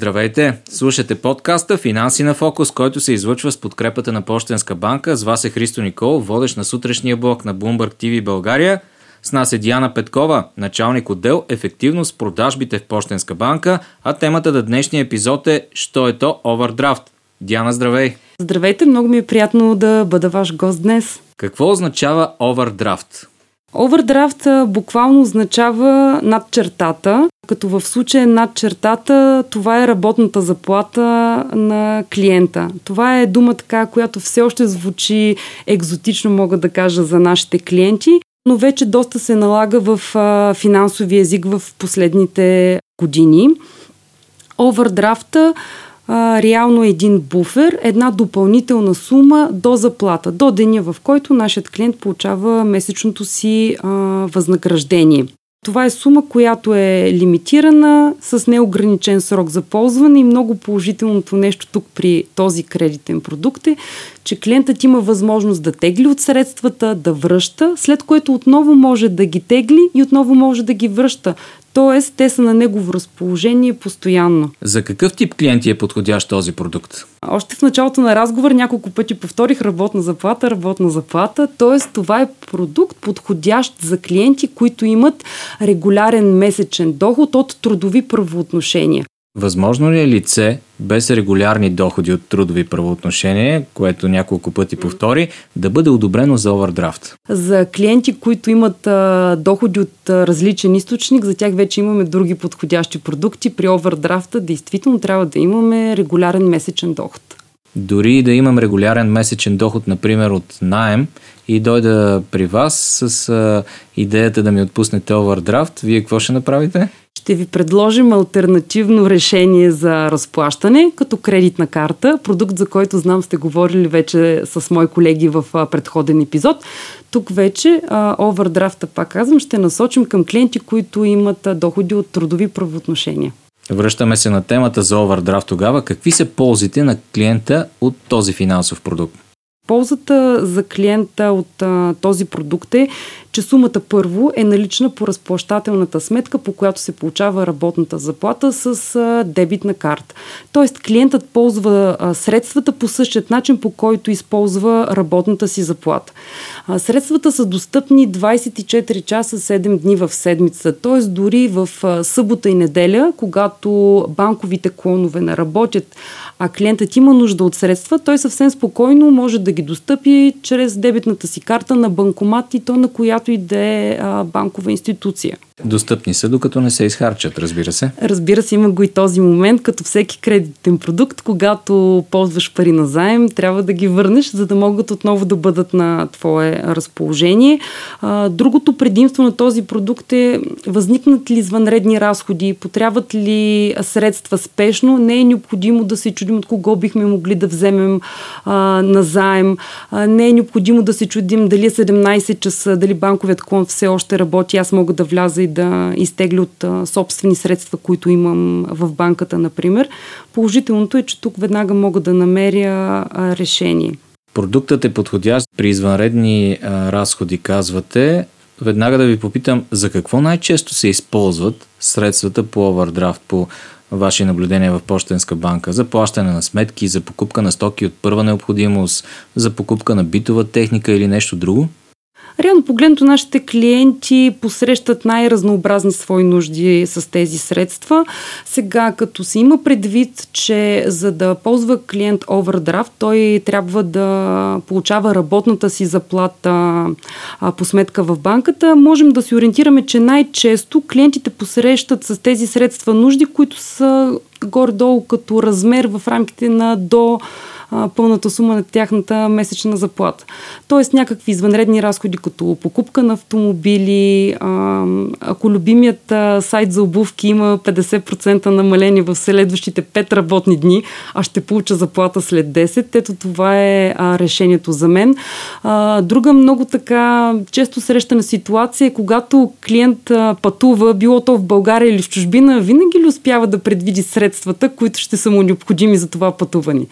Здравейте! Слушате подкаста Финанси на фокус, който се излъчва с подкрепата на Пощенска банка. С вас е Христо Никол, водещ на сутрешния блок на Bloomberg TV България. С нас е Диана Петкова, началник отдел Ефективност продажбите в Пощенска банка, а темата на днешния епизод е Що е то овердрафт? Диана, здравей! Здравейте, много ми е приятно да бъда ваш гост днес. Какво означава овердрафт? Овердрафт буквално означава над чертата, като в случая над чертата това е работната заплата на клиента. Това е дума така, която все още звучи екзотично, мога да кажа, за нашите клиенти, но вече доста се налага в финансови език в последните години. Овердрафта реално един буфер, една допълнителна сума до заплата, до деня, в който нашият клиент получава месечното си а, възнаграждение. Това е сума, която е лимитирана с неограничен срок за ползване и много положителното нещо тук при този кредитен продукт е, че клиентът има възможност да тегли от средствата, да връща, след което отново може да ги тегли и отново може да ги връща. Тоест, те са на негово разположение постоянно. За какъв тип клиенти е подходящ този продукт? Още в началото на разговор няколко пъти повторих работна заплата, работна заплата. Тоест, това е продукт подходящ за клиенти, които имат регулярен месечен доход от трудови правоотношения. Възможно ли е лице без регулярни доходи от трудови правоотношения, което няколко пъти повтори, да бъде одобрено за овердрафт? За клиенти, които имат а, доходи от а, различен източник, за тях вече имаме други подходящи продукти. При овердрафта действително трябва да имаме регулярен месечен доход. Дори да имам регулярен месечен доход, например от найем, и дойда при вас с а, идеята да ми отпуснете овердрафт, вие какво ще направите? Ще ви предложим альтернативно решение за разплащане, като кредитна карта, продукт, за който знам сте говорили вече с мои колеги в предходен епизод. Тук вече овердрафта, пак казвам, ще насочим към клиенти, които имат доходи от трудови правоотношения. Връщаме се на темата за овердрафт тогава. Какви са ползите на клиента от този финансов продукт? Ползата за клиента от а, този продукт е, че сумата първо е налична по разплащателната сметка, по която се получава работната заплата с дебитна карта. Тоест клиентът ползва средствата по същият начин, по който използва работната си заплата. Средствата са достъпни 24 часа 7 дни в седмица, т.е. дори в събота и неделя, когато банковите клонове не работят, а клиентът има нужда от средства, той съвсем спокойно може да ги достъпи чрез дебитната си карта на банкомат и то на която и да е банкова институция. Достъпни са, докато не се изхарчат, разбира се. Разбира се, има го и този момент, като всеки кредитен продукт, когато ползваш пари на заем, трябва да ги върнеш, за да могат отново да бъдат на твое разположение. Другото предимство на този продукт е възникнат ли извънредни разходи, потребват ли средства спешно, не е необходимо да се чудим от кого бихме могли да вземем на заем, не е необходимо да се чудим дали е 17 часа, дали банковият клон все още работи, аз мога да вляза и да изтегля от собствени средства, които имам в банката, например. Положителното е, че тук веднага мога да намеря решение. Продуктът е подходящ при извънредни а, разходи, казвате. Веднага да ви попитам, за какво най-често се използват средствата по овердрафт, по ваши наблюдения в Почтенска банка за плащане на сметки, за покупка на стоки от първа необходимост, за покупка на битова техника или нещо друго? Реално погледното нашите клиенти посрещат най-разнообразни свои нужди с тези средства. Сега, като се има предвид, че за да ползва клиент овердрафт, той трябва да получава работната си заплата по сметка в банката, можем да се ориентираме, че най-често клиентите посрещат с тези средства нужди, които са горе-долу като размер в рамките на до пълната сума на тяхната месечна заплата. Тоест някакви извънредни разходи, като покупка на автомобили, ако любимият сайт за обувки има 50% намаление в следващите 5 работни дни, а ще получа заплата след 10, ето това е решението за мен. Друга много така често срещана ситуация е когато клиент пътува, било то в България или в чужбина, винаги ли успява да предвиди средствата, които ще са му необходими за това пътуване.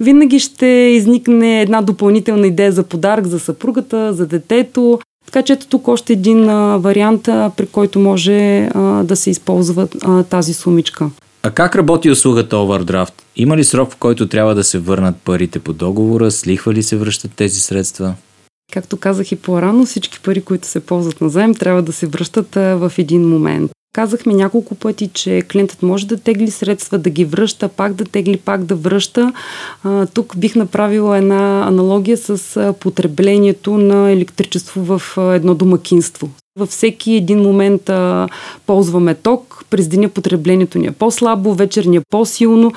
Винаги винаги ще изникне една допълнителна идея за подарък за съпругата, за детето. Така че ето тук още един а, вариант, а, при който може а, да се използва а, тази сумичка. А как работи услугата Overdraft? Има ли срок, в който трябва да се върнат парите по договора? С лихва ли се връщат тези средства? Както казах и по-рано, всички пари, които се ползват на заем, трябва да се връщат в един момент. Казахме няколко пъти, че клиентът може да тегли средства, да ги връща, пак да тегли, пак да връща. А, тук бих направила една аналогия с потреблението на електричество в едно домакинство. Във всеки един момент а, ползваме ток, през деня потреблението ни е по-слабо, вечер ни е по-силно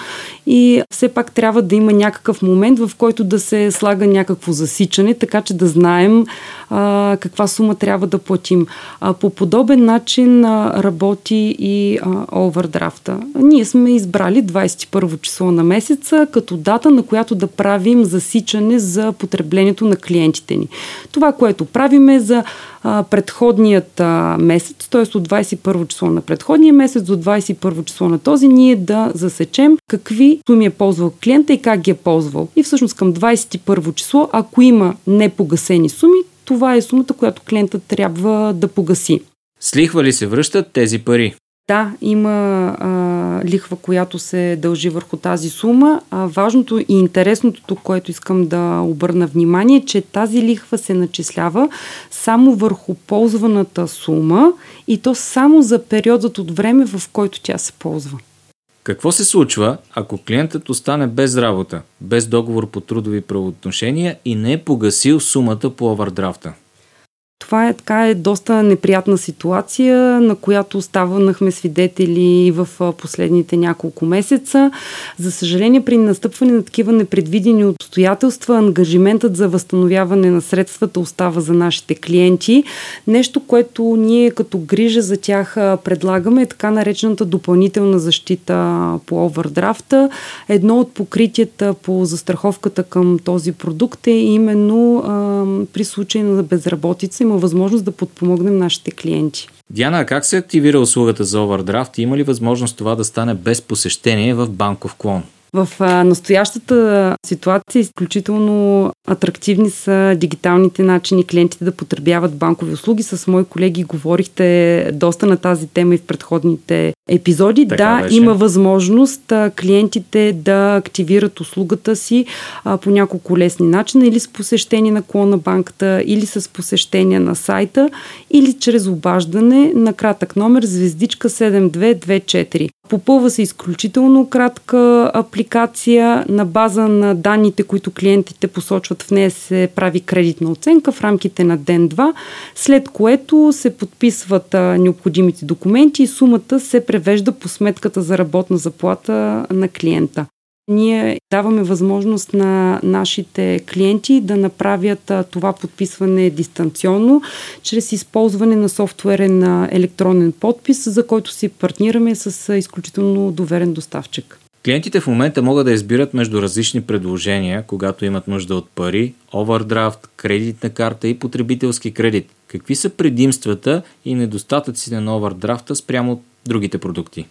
и все пак трябва да има някакъв момент, в който да се слага някакво засичане, така че да знаем а, каква сума трябва да платим. А, по подобен начин а, работи и а, овердрафта. Ние сме избрали 21 число на месеца като дата, на която да правим засичане за потреблението на клиентите ни. Това, което правиме за а, предходният а, месец, т.е. от 21 число на предходния месец до 21 число на този, ние да засечем какви суми е ползвал клиента и как ги е ползвал. И всъщност към 21 число, ако има непогасени суми, това е сумата, която клиентът трябва да погаси. С лихва ли се връщат тези пари? Да, има а, лихва, която се дължи върху тази сума. А важното и интересното тук, което искам да обърна внимание, че тази лихва се начислява само върху ползваната сума и то само за периодът от време, в който тя се ползва. Какво се случва, ако клиентът остане без работа, без договор по трудови правоотношения и не е погасил сумата по овърдрафта? Това е така е доста неприятна ситуация, на която ставанахме свидетели в последните няколко месеца. За съжаление, при настъпване на такива непредвидени обстоятелства, ангажиментът за възстановяване на средствата остава за нашите клиенти. Нещо, което ние като грижа за тях предлагаме е така наречената допълнителна защита по овердрафта. Едно от покритията по застраховката към този продукт е именно а, при случай на безработица има възможност да подпомогнем нашите клиенти. Диана, как се активира услугата за овердрафт? Има ли възможност това да стане без посещение в банков клон? В настоящата ситуация изключително атрактивни са дигиталните начини клиентите да потребяват банкови услуги. С мои колеги говорихте доста на тази тема и в предходните епизоди. Така да, беше. има възможност клиентите да активират услугата си по няколко лесни начина или с посещение на клона банката, или с посещение на сайта, или чрез обаждане на кратък номер звездичка 7224. Попълва се изключително кратка апликация на база на данните, които клиентите посочват в нея се прави кредитна оценка в рамките на ден-два, след което се подписват необходимите документи и сумата се превежда по сметката за работна заплата на клиента. Ние даваме възможност на нашите клиенти да направят това подписване дистанционно, чрез използване на софтуерен електронен подпис, за който си партнираме с изключително доверен доставчик. Клиентите в момента могат да избират между различни предложения, когато имат нужда от пари, овердрафт, кредитна карта и потребителски кредит. Какви са предимствата и недостатъците на овердрафта спрямо другите продукти?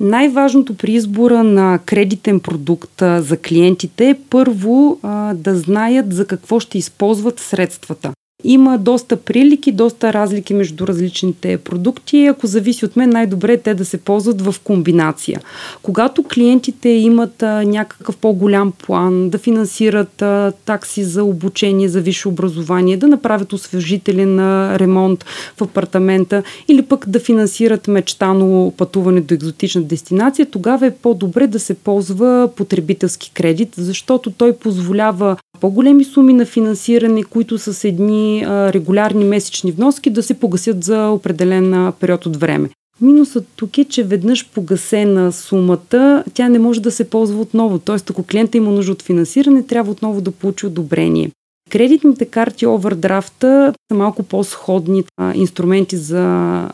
Най-важното при избора на кредитен продукт за клиентите е първо да знаят за какво ще използват средствата. Има доста прилики, доста разлики между различните продукти. Ако зависи от мен, най-добре е те да се ползват в комбинация. Когато клиентите имат а, някакъв по-голям план да финансират а, такси за обучение, за висше образование, да направят освежителен а, ремонт в апартамента или пък да финансират мечтано пътуване до екзотична дестинация, тогава е по-добре да се ползва потребителски кредит, защото той позволява по-големи суми на финансиране, които с едни а, регулярни месечни вноски да се погасят за определен период от време. Минусът тук е, че веднъж погасена сумата, тя не може да се ползва отново. Тоест, ако клиента има нужда от финансиране, трябва отново да получи одобрение. Кредитните карти овердрафта са малко по-сходни а, инструменти за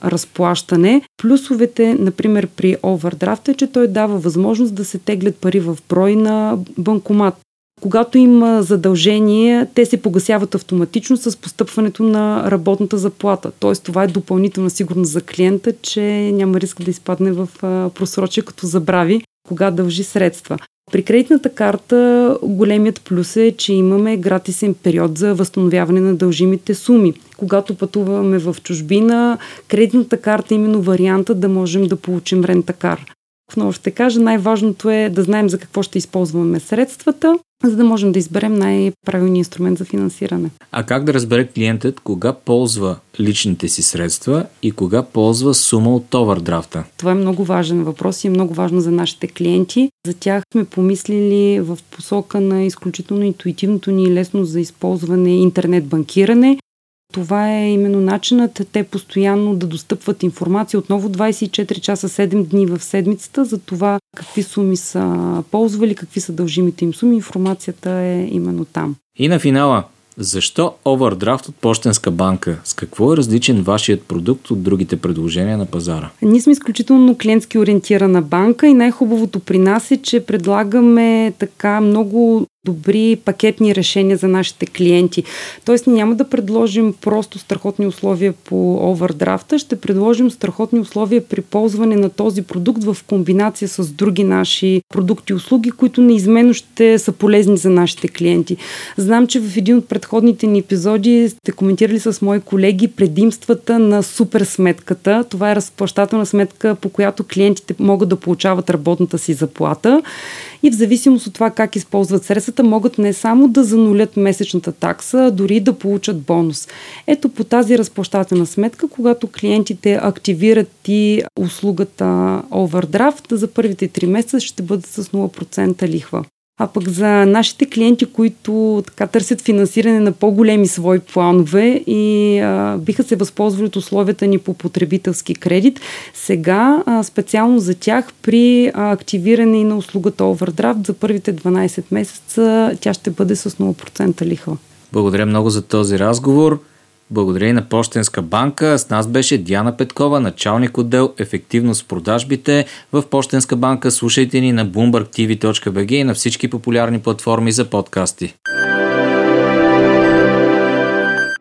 разплащане. Плюсовете, например, при овердрафта е, че той дава възможност да се теглят пари в брой на банкомат. Когато има задължение, те се погасяват автоматично с постъпването на работната заплата. Тоест това е допълнителна сигурност за клиента, че няма риск да изпадне в просрочие, като забрави кога дължи средства. При кредитната карта големият плюс е, че имаме гратисен период за възстановяване на дължимите суми. Когато пътуваме в чужбина, кредитната карта е именно варианта да можем да получим рентакар. Отново ще кажа, най-важното е да знаем за какво ще използваме средствата, за да можем да изберем най-правилния инструмент за финансиране. А как да разбере клиентът кога ползва личните си средства и кога ползва сума от овердрафта? Това е много важен въпрос и е много важно за нашите клиенти. За тях сме помислили в посока на изключително интуитивното ни и лесно за използване интернет банкиране. Това е именно начинът те постоянно да достъпват информация отново 24 часа 7 дни в седмицата за това какви суми са ползвали, какви са дължимите им суми. Информацията е именно там. И на финала, защо овердрафт от Пощенска банка? С какво е различен вашият продукт от другите предложения на пазара? Ние сме изключително клиентски ориентирана банка и най-хубавото при нас е, че предлагаме така много добри пакетни решения за нашите клиенти. Тоест няма да предложим просто страхотни условия по овердрафта, ще предложим страхотни условия при ползване на този продукт в комбинация с други наши продукти и услуги, които неизменно ще са полезни за нашите клиенти. Знам, че в един от предходните ни епизоди сте коментирали с мои колеги предимствата на супер сметката. Това е разплащателна сметка, по която клиентите могат да получават работната си заплата и в зависимост от това как използват средствата, могат не само да занулят месечната такса, а дори да получат бонус. Ето по тази разплащателна сметка, когато клиентите активират и услугата Overdraft, за първите 3 месеца ще бъдат с 0% лихва. А пък за нашите клиенти, които така търсят финансиране на по-големи свои планове и а, биха се възползвали от условията ни по потребителски кредит, сега а, специално за тях при а, активиране и на услугата Overdraft за първите 12 месеца тя ще бъде с 0% лихва. Благодаря много за този разговор. Благодаря и на Пощенска банка. С нас беше Диана Петкова, началник отдел ефективност в продажбите в Пощенска банка. Слушайте ни на BloombergTV.bg и на всички популярни платформи за подкасти.